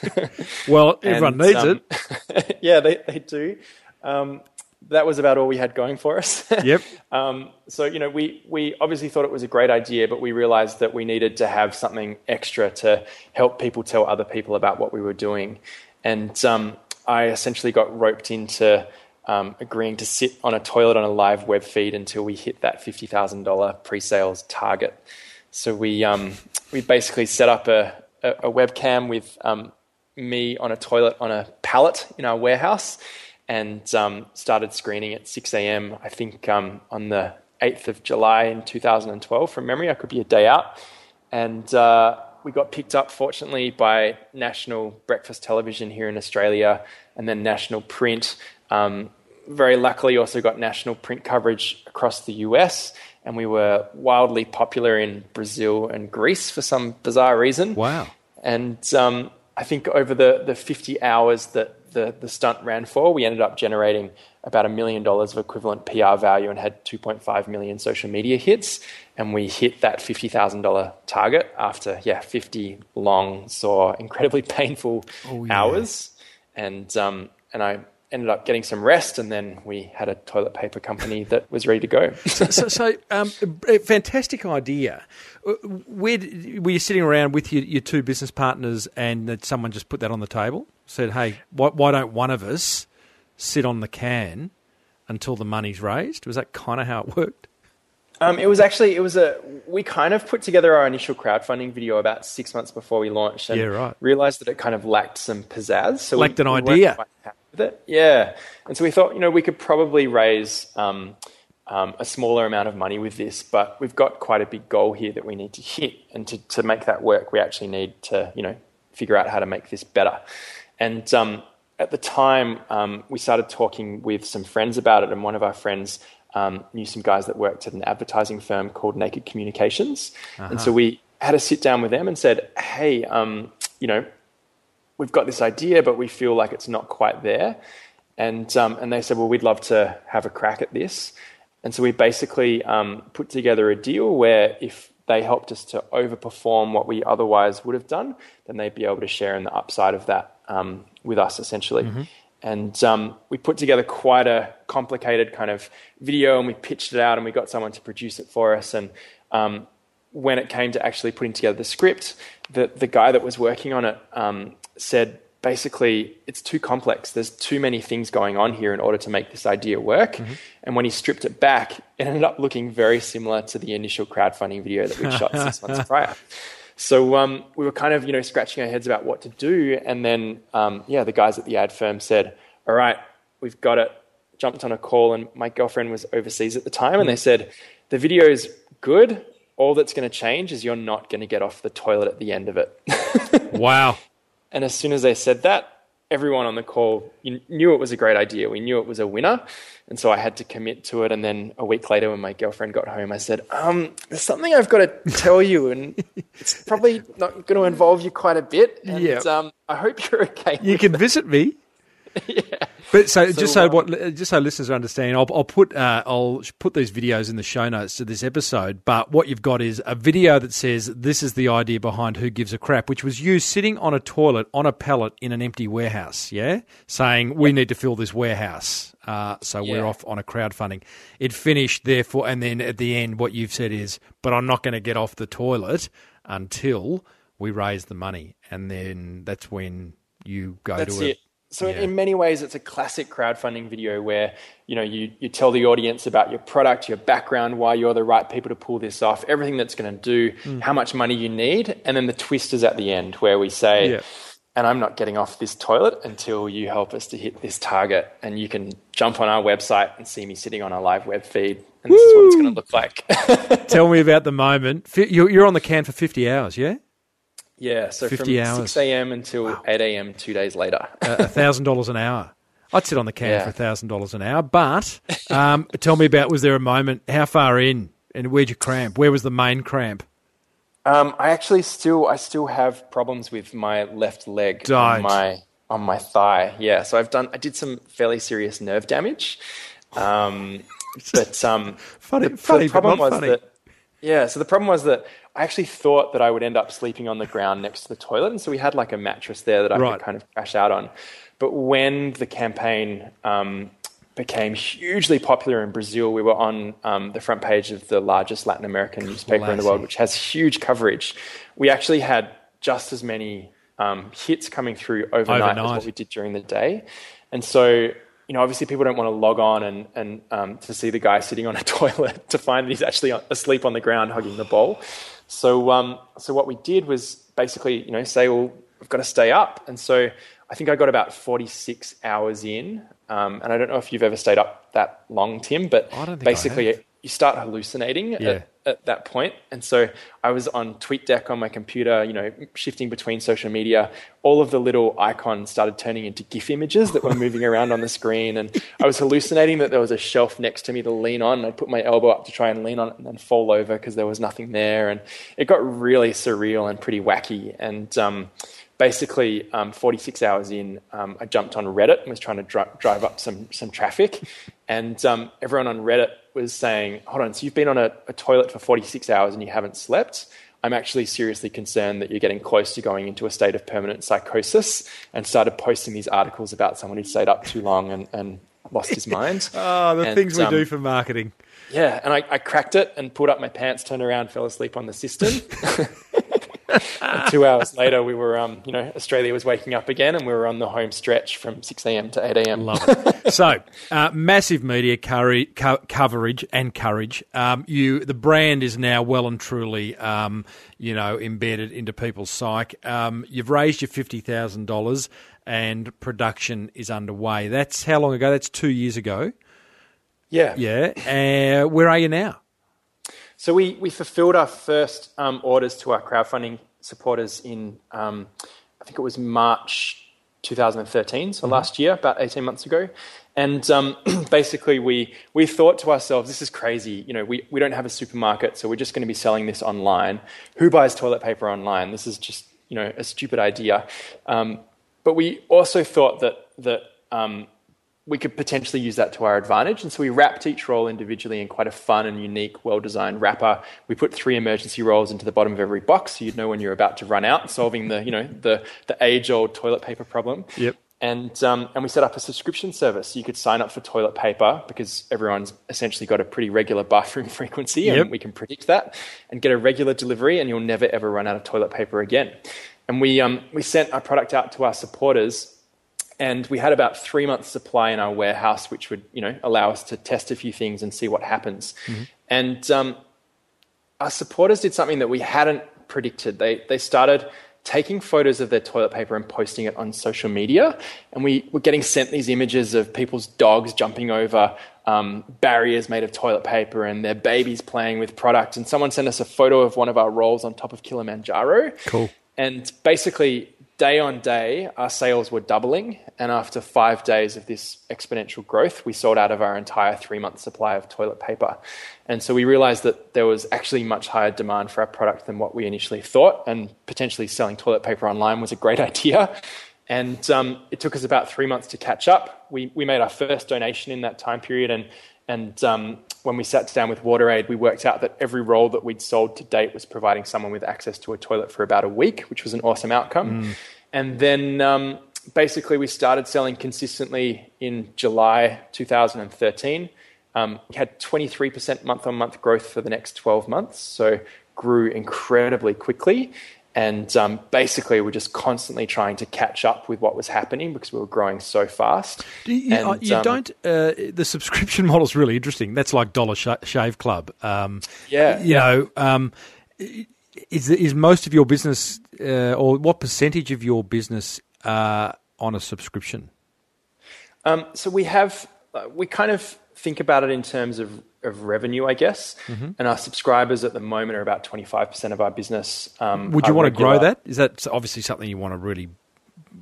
well, everyone and, needs um, it. *laughs* yeah, they, they do. Um, that was about all we had going for us. *laughs* Yep. um, so you know, we we obviously thought it was a great idea, but we realized that we needed to have something extra to help people tell other people about what we were doing, and um, I essentially got roped into. Um, agreeing to sit on a toilet on a live web feed until we hit that fifty thousand dollar pre-sales target. So we um, we basically set up a, a, a webcam with um, me on a toilet on a pallet in our warehouse and um, started screening at 6 a.m. I think um, on the 8th of July in 2012 from memory. I could be a day out. And uh, we got picked up, fortunately, by national breakfast television here in Australia and then national print. Um, very luckily, also got national print coverage across the US. And we were wildly popular in Brazil and Greece for some bizarre reason. Wow. And um, I think over the, the 50 hours that the, the stunt ran for, we ended up generating about a million dollars of equivalent PR value and had 2.5 million social media hits. And we hit that $50,000 target after, yeah, 50 long, sore, incredibly *laughs* painful Oh, yeah. hours. And, um, and I ended up getting some rest, and then we had a toilet paper company that was ready to go. so, so um, a fantastic idea. Uh, Where did- were you sitting around with your, your two business partners, and that someone just put that on the table? Said, "Hey, why, why don't one of us sit on the can until the money's raised?" Was that kind of how it worked? Um, it was actually it was a we kind of put together our initial crowdfunding video about six months before we launched, and Yeah, right. realized that it kind of lacked some pizzazz. So Lacked we, an we weren't idea. With it, yeah. And so we thought, you know, we could probably raise um, um, a smaller amount of money with this, but we've got quite a big goal here that we need to hit, and to to make that work, we actually need to, you know, figure out how to make this better. And um, at the time, um, we started talking with some friends about it, and one of our friends um, knew some guys that worked at an advertising firm called Naked Communications, and so we had a sit down with them and said, "Hey, um, you know, we've got this idea, but we feel like it's not quite there." And um, and they said, "Well, we'd love to have a crack at this." And so we basically um, put together a deal where if they helped us to overperform what we otherwise would have done, then they'd be able to share in the upside of that um, with us, essentially. And um, we put together quite a complicated kind of video, and we pitched it out, and we got someone to produce it for us. And um, when it came to actually putting together the script, the the guy that was working on it um, said basically it's too complex. There's too many things going on here in order to make this idea work. And when he stripped it back, it ended up looking very similar to the initial crowdfunding video that we shot six months *laughs* prior. So um, we were kind of you know scratching our heads about what to do, and then um, yeah, the guys at the ad firm said, "All right, we've got it." Jumped on a call, and my girlfriend was overseas at the time, and they said, "The video is good. All that's going to change is you're not going to get off the toilet at the end of it." *laughs* Wow. And as soon as they said that, everyone on the call knew it was a great idea. We knew it was a winner. And so I had to commit to it. And then a week later, when my girlfriend got home, I said, um, There's something I've got to tell you. And it's probably not going to involve you quite a bit. And Yeah. um, I hope you're okay. You can visit me. *laughs* But so, just so um, what, just so listeners understand, I'll, I'll put uh, I'll put these videos in the show notes to this episode. But what you've got is a video that says this is the idea behind Who Gives a Crap, which was you sitting on a toilet on a pallet in an empty warehouse. Yeah, saying we need to fill this warehouse, uh, so we're off on a crowdfunding. It finished therefore, and then at the end, what you've said is, but I'm not going to get off the toilet until we raise the money, and then that's when you go That's to it. So Yeah. in many ways, it's a classic crowdfunding video where you know you, you tell the audience about your product, your background, why you're the right people to pull this off, everything that's going to do, Mm. how much money you need, and then the twist is at the end where we say, Yeah. "And I'm not getting off this toilet until you help us to hit this target." And you can jump on our website and see me sitting on a live web feed, and this is what it's going to look like. *laughs* Tell me about the moment. You're on the can for 50 hours, yeah? Yeah, so 50 from hours. six a.m. until eight a.m. two days later. A thousand dollars an hour. I'd sit on the can Yeah. for a thousand dollars an hour. But um, *laughs* tell me about was there a moment? How far in? And where'd you cramp? Where was the main cramp? Um, I actually still I still have problems with my left leg on my on my thigh. Yeah, so I've done I did some fairly serious nerve damage. Um, *laughs* but um, Funny- the, funny, the problem was funny. that yeah. So the problem was that I actually thought that I would end up sleeping on the ground next to the toilet, and so we had like a mattress there that I Right. could kind of crash out on. But when the campaign um, became hugely popular in Brazil. We were on um, the front page of the largest Latin American newspaper in the world, which has huge coverage. We actually had just as many um, hits coming through overnight, overnight, as what we did during the day. And so, you know, obviously people don't want to log on and, and um, to see the guy sitting on a *laughs* toilet to find that he's actually asleep on the ground hugging the bowl. So, um, so what we did was basically, you know, say, well, we've got to stay up. And so I think I got about 46 hours in. Um, and I don't know if you've ever stayed up that long, Tim, but basically you start hallucinating yeah. at, at, that point. And so I was on TweetDeck on my computer, you know, shifting between social media. All of the little icons started turning into GIF images that were moving around on the screen. And I was hallucinating that there was a shelf next to me to lean on. I'd put my elbow up to try and lean on it and then fall over because there was nothing there. And it got really surreal and pretty wacky. And, um, basically, um, 46 hours in, um, I jumped on Reddit and was trying to dri- drive up some, some traffic. And um, everyone on Reddit was saying, hold on, so you've been on a, a, toilet for 46 hours and you haven't slept? I'm actually seriously concerned that you're getting close to going into a state of permanent psychosis and started posting these articles about someone who'd stayed up too long and, and lost his mind. oh, *laughs* the and, things we do um, for marketing. Yeah, and I, I, cracked it and pulled up my pants, turned around, fell asleep on the cistern. *laughs* two hours later, we were, um, you know, Australia was waking up again, and we were on the home stretch from six a.m. to eight a.m. Love it. so, uh, massive media co- co- coverage and courage. Um, you, the brand is now well and truly, um, you know, embedded into people's psyche. Um, you've raised your fifty thousand dollars, and production is underway. That's how long ago? That's two years ago. Yeah, yeah. Uh, where are you now? So we, we fulfilled our first um, orders to our crowdfunding supporters in, um, I think it was March 2013, so mm-hmm. last year, about 18 months ago. And um, *clears throat* basically, we, we thought to ourselves, this is crazy. You know, we, we don't have a supermarket, so we're just going to be selling this online. Who buys toilet paper online? This is just, you know, a stupid idea. Um, but we also thought that, that um, we could potentially use that to our advantage. And so we wrapped each roll individually in quite a fun and unique, well designed wrapper. We put three emergency rolls into the bottom of every box so you'd know when you're about to run out, solving the, you know, the, the age old toilet paper problem. Yep. And, um, and we set up a subscription service. So you could sign up for toilet paper because everyone's essentially got a pretty regular bathroom *laughs* frequency and yep. we can predict that and get a regular delivery and you'll never ever run out of toilet paper again. And we, um, we sent our product out to our supporters and we had about three months supply in our warehouse, which would you know allow us to test a few things and see what happens. Mm-hmm. And um, our supporters did something that we hadn't predicted. They they started taking photos of their toilet paper and posting it on social media, and we were getting sent these images of people's dogs jumping over um, barriers made of toilet paper and their babies playing with product. And someone sent us a photo of one of our rolls on top of Kilimanjaro. Cool. And basically, day on day, our sales were doubling. And after five days of this exponential growth, we sold out of our entire three month supply of toilet paper. And so we realized that there was actually much higher demand for our product than what we initially thought. And potentially selling toilet paper online was a great *laughs* idea. And um, it took us about three months to catch up. We, we made our first donation in that time period. And, and um, when we sat down with WaterAid, we worked out that every roll that we'd sold to date was providing someone with access to a toilet for about a week, which was an awesome outcome. Mm. And then um, basically, we started selling consistently in July 2013. Um, we had 23% month on month growth for the next 12 months, so grew incredibly quickly. And um, basically, we're just constantly trying to catch up with what was happening because we were growing so fast. Do you, and, you um, don't. Uh, the subscription *laughs* model is really interesting. That's like Dollar Shave Club. Um, yeah, you know, um, is is most of your business, uh, or what percentage of your business, uh, on a subscription? Um, so we have, uh, we kind of think about it in terms of of revenue, I guess. Mm-hmm. And our subscribers at the moment are about 25% of our business. Um, Would you want regular. to grow that? Is that obviously something you want to really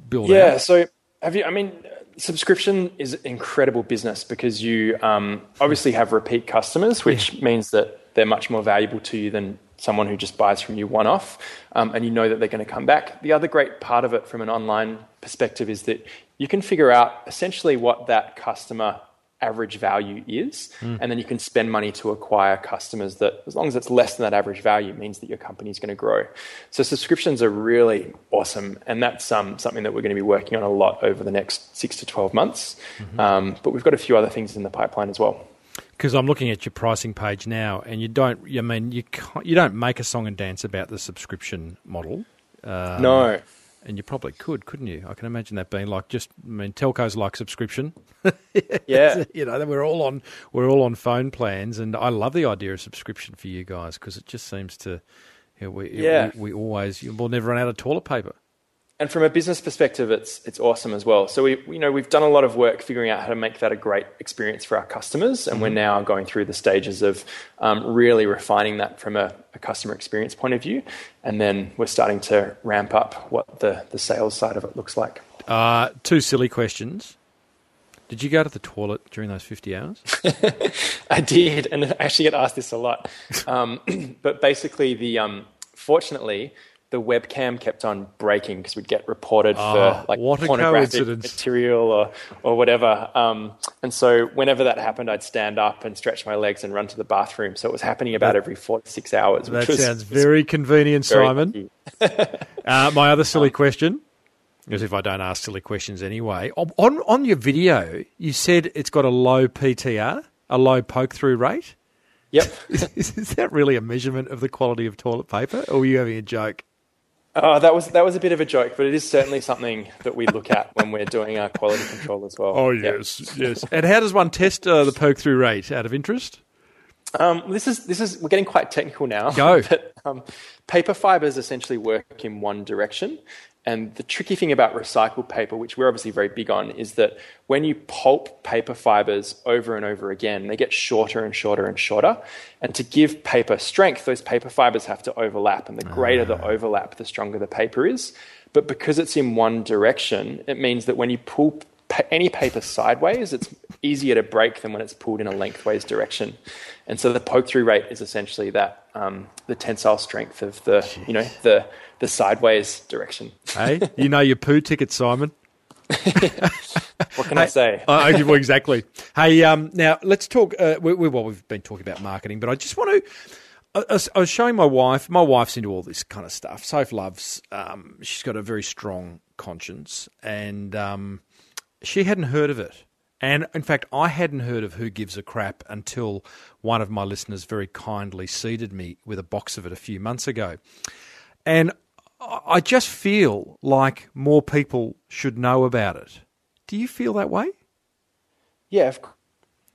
build yeah, out? so have you, I mean, subscription is incredible business because you um, obviously have repeat customers, which yeah. means that they're much more valuable to you than someone who just buys from you one off, um, and you know that they're going to come back. The other great part of it from an online perspective is that you can figure out essentially what that customer average value is. And then you can spend money to acquire customers that, as long as it's less than that average value, means that your company is going to grow. So subscriptions are really awesome. And that's um, something that we're going to be working on a lot over the next six to 12 months. Um, but we've got a few other things in the pipeline as well. Because I'm looking at your pricing page now, and you don't. I mean, you can't, you don't make a song and dance about the subscription model. Um, no. and you probably could, couldn't you? I can imagine that being like just. I mean, telcos like subscription. *laughs* Yeah. you know, we're all on we're all on phone plans, and I love the idea of subscription for you guys because it just seems to. You know, we, Yeah. we, we always we'll never run out of toilet paper. And from a business perspective, it's it's awesome as well. So we you know we've done a lot of work figuring out how to make that a great experience for our customers, and we're now going through the stages of um, really refining that from a, a customer experience point of view, and then we're starting to ramp up what the the sales side of it looks like. Uh, two silly questions. Did you go to the toilet during those fifty hours? *laughs* I did, and I actually get asked this a lot. Um, *clears throat* but basically, the um, fortunately, the webcam kept on breaking because we'd get reported Oh, for like what a pornographic material or or whatever. Um, and so, whenever that happened, I'd stand up and stretch my legs and run to the bathroom. So it was happening about every four to six hours. That was, sounds *laughs* very convenient, very Simon. *laughs* Uh, my other silly question, as if I don't ask silly questions anyway. On, on on your video, you said it's got a low PTR, a low poke through rate. Yep. *laughs* Is, is that really a measurement of the quality of toilet paper, or were you having a joke? Oh, that was that was a bit of a joke, but it is certainly something that we look at when we're doing our quality control as well. Oh yes, yes. And how does one test uh, the poke through rate? Out of interest. Um, this is this is we're getting quite technical now. Go. *laughs* But, um, paper fibers essentially work in one direction, and the tricky thing about recycled paper, which we're obviously very big on, is that when you pulp paper fibers over and over again, they get shorter and shorter and shorter. And to give paper strength, those paper fibers have to overlap, and the greater the overlap, the stronger the paper is. But because it's in one direction, it means that when you pull pa- any paper sideways, it's easier to break than when it's pulled in a lengthways direction. And so the poke through rate is essentially that um, the tensile strength of the you know the the sideways direction. Hey, you know your poo ticket, Simon. *laughs* What can I say? I, I well, exactly. Hey, um, now let's talk. Uh, we, we, well, we've been talking about marketing, but I just want to. I, I was- I was showing my wife. My wife's into all this kind of stuff. Soph loves. Um, she's got a very strong conscience, and um, she hadn't heard of it. And in fact, I hadn't heard of Who Gives a Crap until one of my listeners very kindly seeded me with a box of it a few months ago. And I just feel like more people should know about it. Do you feel that way? Yeah, of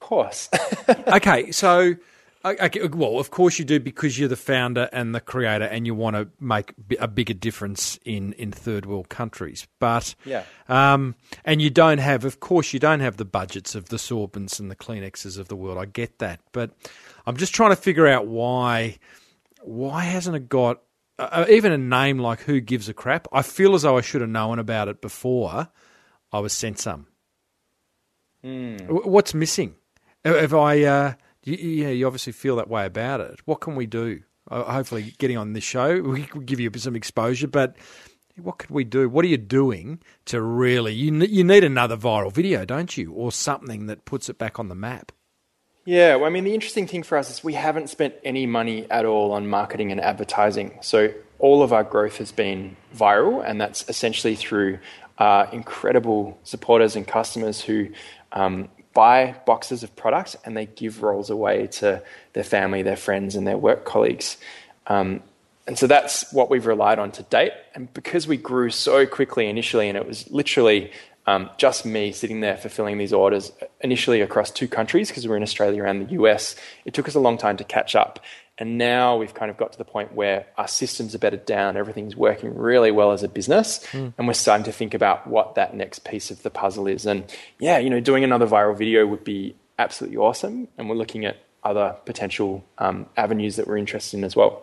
course. *laughs* okay, so okay, well, of course you do because you're the founder and the creator, and you want to make a bigger difference in in third world countries. But Yeah. um, and you don't have, of course, you don't have the budgets of the Sorbents and the Kleenexes of the world. I get that, but I'm just trying to figure out why why hasn't it got uh, even a name like Who Gives a Crap? I feel as though I should have known about it before I was sent some. W- What's missing? If I, uh, you, yeah, you obviously feel that way about it. What can we do? Uh, hopefully, getting on this show, *laughs* we could give you some exposure. But what could we do? What are you doing to really? You you need another viral video, don't you, or something that puts it back on the map? Yeah, well, I mean, the interesting thing for us is we haven't spent any money at all on marketing and advertising. So all of our growth has been viral, and that's essentially through uh, incredible supporters and customers who um, buy boxes of products and they give rolls away to their family, their friends, and their work colleagues. Um, and so that's what we've relied on to date. And because we grew so quickly initially, and it was literally um, just me sitting there fulfilling these orders initially across two countries because we were in Australia and the US, it took us a long time to catch up. And now we've kind of got to the point where our systems are bedded down, everything's working really well as a business, and we're starting to think about what that next piece of the puzzle is. And yeah, you know, doing another viral video would be absolutely awesome. And we're looking at other potential um, avenues that we're interested in as well.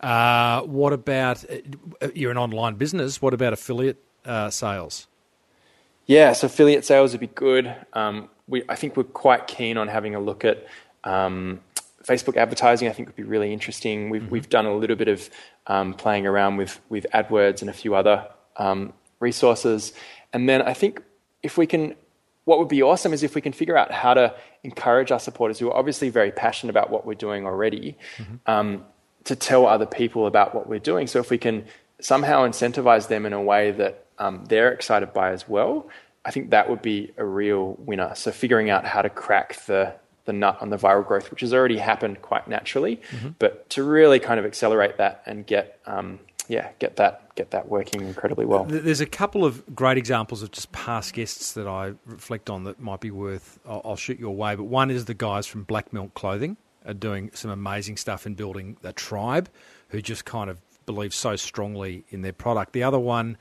Uh, what about uh, you're an online business? What about affiliate uh, sales? Yeah, so affiliate sales would be good. Um, we, I think we're quite keen on having a look at um, Facebook advertising. I think would be really interesting. We've we've done a little bit of um, playing around with with AdWords and a few other um, resources, and then I think if we can what would be awesome is if we can figure out how to encourage our supporters who are obviously very passionate about what we're doing already mm-hmm. um, to tell other people about what we're doing. So if we can somehow incentivize them in a way that um, they're excited by as well, I think that would be a real winner. So figuring out how to crack the the nut on the viral growth, which has already happened quite naturally, mm-hmm. but to really kind of accelerate that and get um, yeah get that get that working incredibly well. There's a couple of great examples of just past guests that I reflect on that might be worth. I'll, I'll shoot your way, but one is the guys from Black Milk Clothing are doing some amazing stuff in building a tribe who just kind of believe so strongly in their product. The other one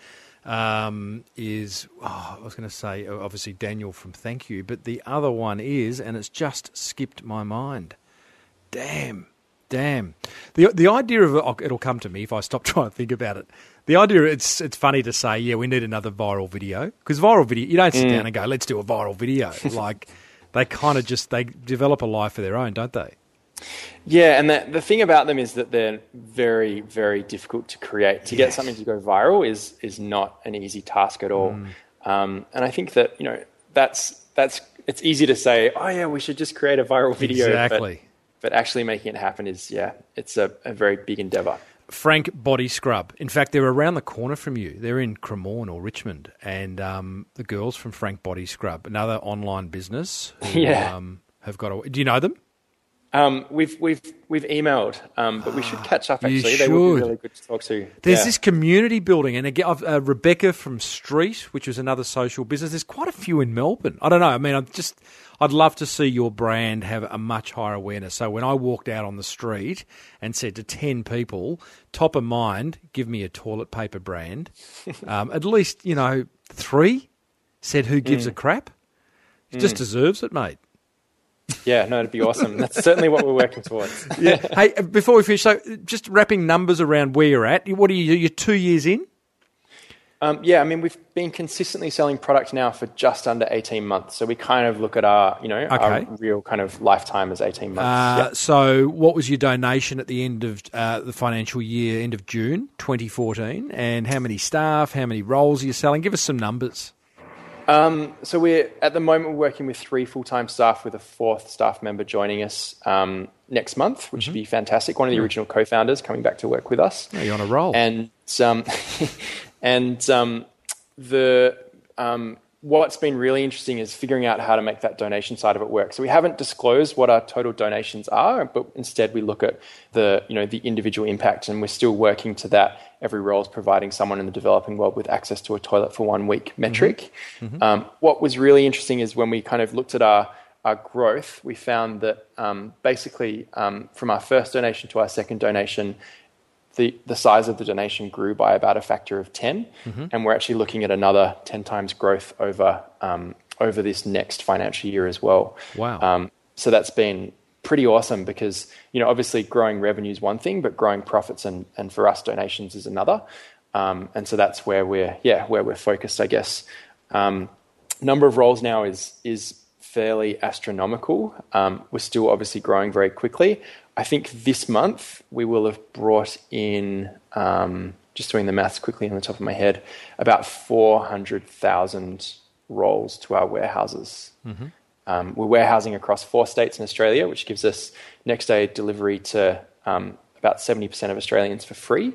um, is, oh, I was going to say, obviously Daniel from Thank You, but the other one is, and it's just skipped my mind. Damn, damn. The the idea of oh, it'll come to me if I stop *laughs* trying to think about it. The idea it's it's funny to say, yeah, we need another viral video because viral video you don't sit mm. down and go, let's do a viral video. like they kind of just they develop a life of their own, don't they? Yeah, and the, the thing about them is that they're very, very difficult to create. To yes. get something to go viral is is not an easy task at all. Mm. Um, and I think that you know that's that's it's easy to say, oh yeah, we should just create a viral video. Exactly. But, but actually making it happen is yeah, it's a, a very big endeavor. Frank Body Scrub. In fact, they're around the corner from you. They're in Cremorne or Richmond, and um, the girls from Frank Body Scrub, another online business. Who, *laughs* yeah. Um, have got a. Do you know them? Um, we've we've we've emailed, um, but we should catch up. Actually, they would be really good to talk to. There's yeah. this community building, and again, uh, Rebecca from STREAT, which is another social business. There's quite a few in Melbourne. I don't know. I mean, I'm just, I'd love to see your brand have a much higher awareness. So when I walked out on the street and said to ten people, top of mind, give me a toilet paper brand, *laughs* um, at least you know three said, "Who gives mm. a crap?" It mm. just deserves it, mate. Yeah, no, it'd be awesome. That's certainly what we're working towards. *laughs* yeah. Hey, before we finish, so just wrapping numbers around where you're at. What are you? You're two years in. Um, yeah, I mean, we've been consistently selling product now for just under 18 months. So we kind of look at our, you know, okay. our real kind of lifetime as 18 months. Uh. So what was your donation at the end of uh, the financial year, end of June 2014? And how many staff, how many roles are you selling? Give us some numbers. Um, so we're at the moment we're working with three full time staff with a fourth staff member joining us um, next month, which mm-hmm. would be fantastic. One of the original co-founders coming back to work with us. you're on a roll. And um, *laughs* and um, the um, what's been really interesting is figuring out how to make that donation side of it work. So we haven't disclosed what our total donations are, but instead we look at the you know the individual impact, and we're still working to that. Every role is providing someone in the developing world with access to a toilet for one week metric. Mm-hmm. Mm-hmm. Um, what was really interesting is when we kind of looked at our our growth, we found that um, basically um, from our first donation to our second donation, the, the size of the donation grew by about a factor of 10. Mm-hmm. And we're actually looking at another 10 times growth over, um, over this next financial year as well. Wow. Um, so that's been pretty awesome because, you know, obviously growing revenue is one thing, but growing profits and, and for us donations is another. Um, and so that's where we're, yeah, where we're focused, I guess. Um, number of roles now is, is fairly astronomical. Um, we're still obviously growing very quickly. I think this month we will have brought in, um, just doing the maths quickly on the top of my head, about 400,000 roles to our warehouses. Mm-hmm. Um, we're warehousing across four states in Australia, which gives us next day delivery to um, about 70% of Australians for free.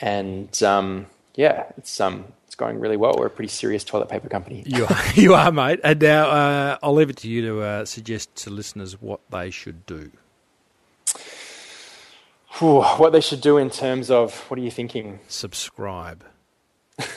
And um, yeah, it's um, it's going really well. We're a pretty serious toilet paper company. You are, *laughs* you are mate. And now uh, I'll leave it to you to uh, suggest to listeners what they should do. Whew, what they should do in terms of what are you thinking? Subscribe. *laughs*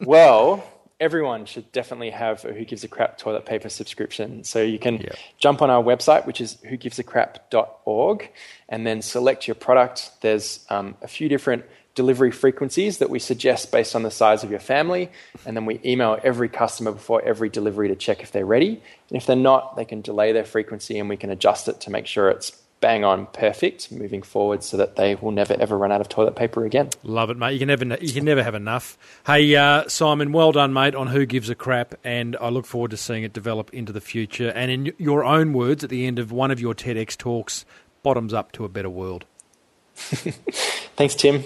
well, everyone should definitely have a Who Gives a Crap toilet paper subscription. So you can jump on our website, which is whogivesacrap.org, and then select your product. There's um, a few different delivery frequencies that we suggest based on the size of your family. And then we email every customer before every delivery to check if they're ready. And if they're not, they can delay their frequency and we can adjust it to make sure it's bang on perfect moving forward so that they will never ever run out of toilet paper again. Love it, mate. You can never you can never have enough. Hey, uh, Simon, well done, mate, on Who Gives a Crap, and I look forward to seeing it develop into the future. And in your own words, at the end of one of your TEDx talks, bottoms up to a better world. *laughs* Thanks, Tim.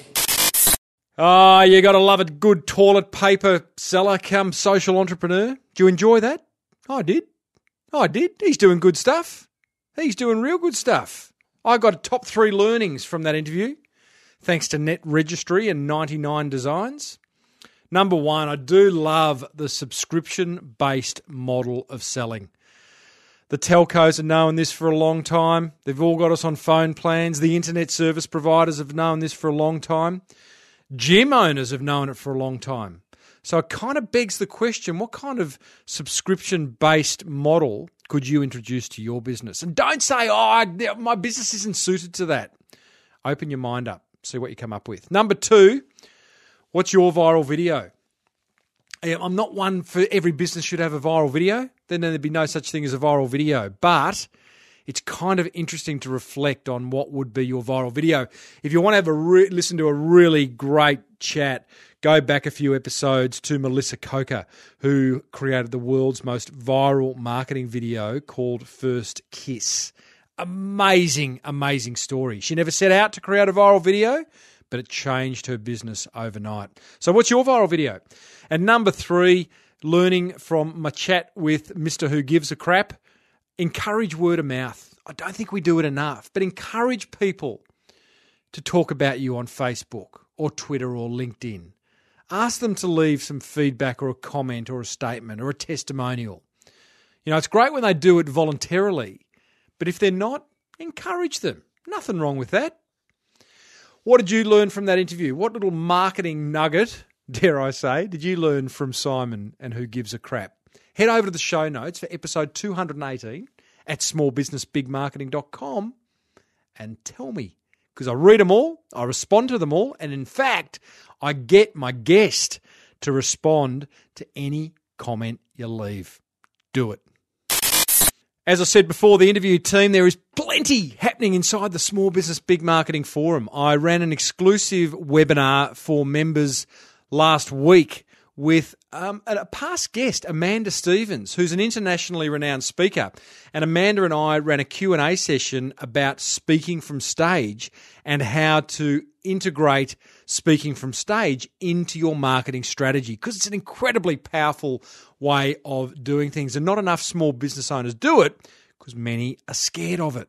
Oh, you got to love a good toilet paper seller come social entrepreneur. Do you enjoy that? I did. I did. He's doing good stuff. He's doing real good stuff. I got top three learnings from that interview, thanks to Net Registry and 99 Designs. Number one, I do love the subscription based model of selling. The telcos have known this for a long time. They've all got us on phone plans. The internet service providers have known this for a long time. Gym owners have known it for a long time. So it kind of begs the question what kind of subscription based model could you introduce to your business? And don't say, oh, my business isn't suited to that. Open your mind up, see what you come up with. Number two, what's your viral video? Eh, I'm not one for every business should have a viral video. Then there'd be no such thing as a viral video. But it's kind of interesting to reflect on what would be your viral video. If you want to have a re- listen to a really great chat, go back a few episodes to Melissa Coker, who created the world's most viral marketing video called First Kiss. Amazing, amazing story. She never set out to create a viral video, but it changed her business overnight. So, what's your viral video? And number three, learning from my chat with Mr. Who Gives a Crap, encourage word of mouth. I don't think we do it enough, but encourage people to talk about you on Facebook or Twitter or LinkedIn. Ask them to leave some feedback or a comment or a statement or a testimonial. You know, it's great when they do it voluntarily, but if they're not, encourage them. Nothing wrong with that. What did you learn from that interview? What little marketing nugget, *laughs* dare I say, did you learn from Simon and Who Gives a Crap? Head over to the show notes for episode 218 at smallbusinessbigmarketing.com and tell me. Because I read them all, I respond to them all, and in fact, I get my guest to respond to any comment you leave. Do it. As I said before, the interview team, there is plenty happening inside the Small Business Big Marketing Forum. I ran an exclusive webinar for members last week with um, a past guest, Amanda Stevens, who's an internationally renowned speaker. And Amanda and I ran a Q&A session about speaking from stage and how to integrate speaking from stage into your marketing strategy because it's an incredibly powerful way of doing things and not enough small business owners do it because many are scared of it.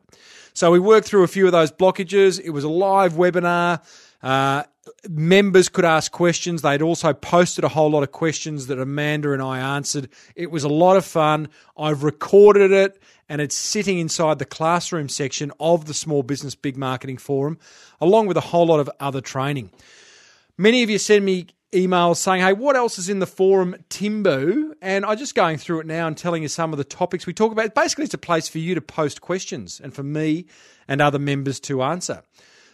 So we worked through a few of those blockages. It was a live webinar. Uh, members could ask questions. They'd also posted a whole lot of questions that Amanda and I answered. It was a lot of fun. I've recorded it and it's sitting inside the classroom section of the Small Business Big Marketing Forum, along with a whole lot of other training. Many of you send me emails saying, hey, what else is in the forum, Timbo? And I'm just going through it now and telling you some of the topics we talk about. Basically, it's a place for you to post questions and for me and other members to answer.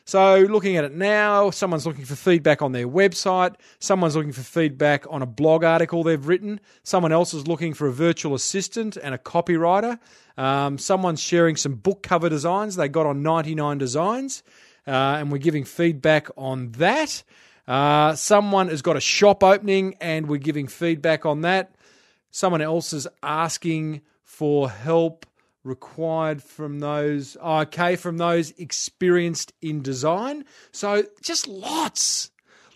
So, looking at it now, someone's looking for feedback on their website, someone's looking for feedback on a blog article they've written, someone else is looking for a virtual assistant and a copywriter, um, someone's sharing some book cover designs they got on 99 Designs, uh, and we're giving feedback on that. Uh, someone has got a shop opening, and we're giving feedback on that. Someone else is asking for help required from those uh, okay from those experienced in design. So just lots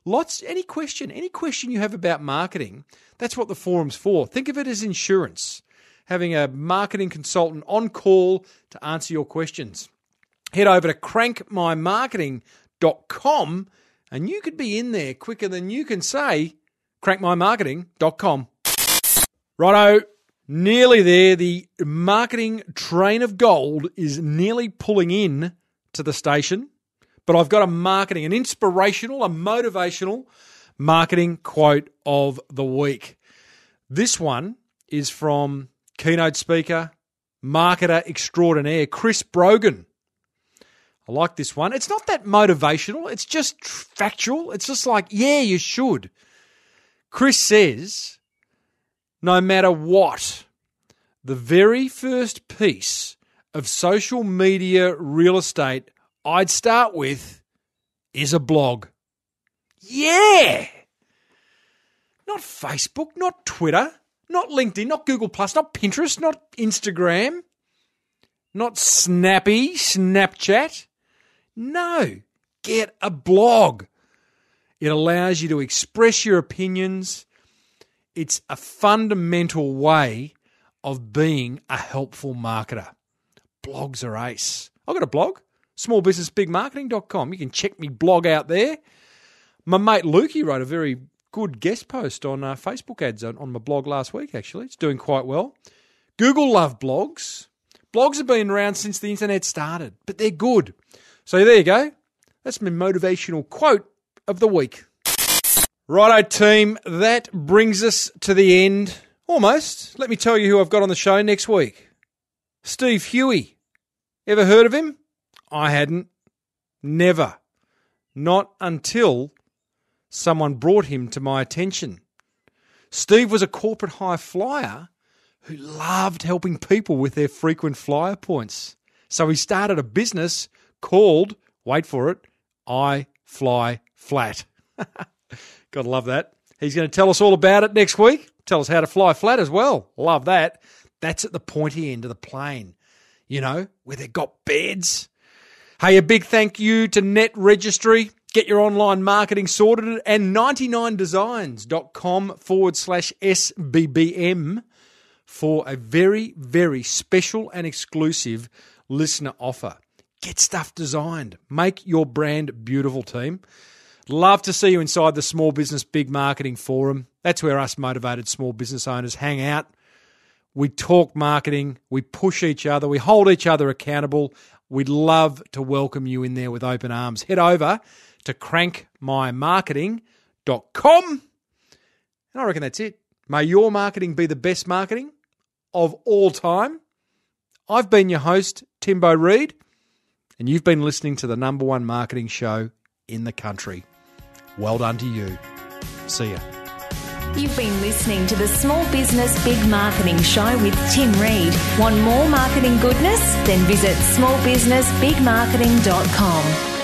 lots. Any question any question you have about marketing that's what the forum's for. Think of it as insurance. Having a marketing consultant on call to answer your questions. Head over to crankmymarketing.com and you could be in there quicker than you can say crankmymarketing.com righto Nearly there. The marketing train of gold is nearly pulling in to the station. But I've got a marketing, an inspirational, a motivational marketing quote of the week. This one is from keynote speaker, marketer extraordinaire, Chris Brogan. I like this one. It's not that motivational, it's just factual. It's just like, yeah, you should. Chris says, no matter what, the very first piece of social media real estate I'd start with is a blog. Yeah! Not Facebook, not Twitter, not LinkedIn, not Google Plus, not Pinterest, not Instagram, not Snappy, Snapchat. No, get a blog. It allows you to express your opinions. It's a fundamental way of being a helpful marketer. Blogs are ace. I've got a blog, smallbusinessbigmarketing.com. You can check me blog out there. My mate Lukey wrote a very good guest post on uh, Facebook ads on, on my blog last week, actually. It's doing quite well. Google love blogs. Blogs have been around since the internet started, but they're good. So there you go. That's my motivational quote of the week. Righto, team, that brings us to the end. Almost. Let me tell you who I've got on the show next week Steve Hui. Ever heard of him? I hadn't. Never. Not until someone brought him to my attention. Steve was a corporate high flyer who loved helping people with their frequent flyer points. So he started a business called, wait for it, I Fly Flat. *laughs* Gotta love that. He's going to tell us all about it next week. Tell us how to fly flat as well. Love that. That's at the pointy end of the plane, you know, where they've got beds. Hey, a big thank you to Net Registry. Get your online marketing sorted and 99designs.com forward slash SBBM for a very, very special and exclusive listener offer. Get stuff designed. Make your brand beautiful, team. Love to see you inside the Small Business Big Marketing Forum. That's where us motivated small business owners hang out. We talk marketing, we push each other, we hold each other accountable. We'd love to welcome you in there with open arms. Head over to crankmymarketing.com. And I reckon that's it. May your marketing be the best marketing of all time. I've been your host, Timbo Reid, and you've been listening to the number one marketing show in the country. Well done to you. See ya. You've been listening to the Small Business Big Marketing Show with Tim Reid. Want more marketing goodness? Then visit smallbusinessbigmarketing.com.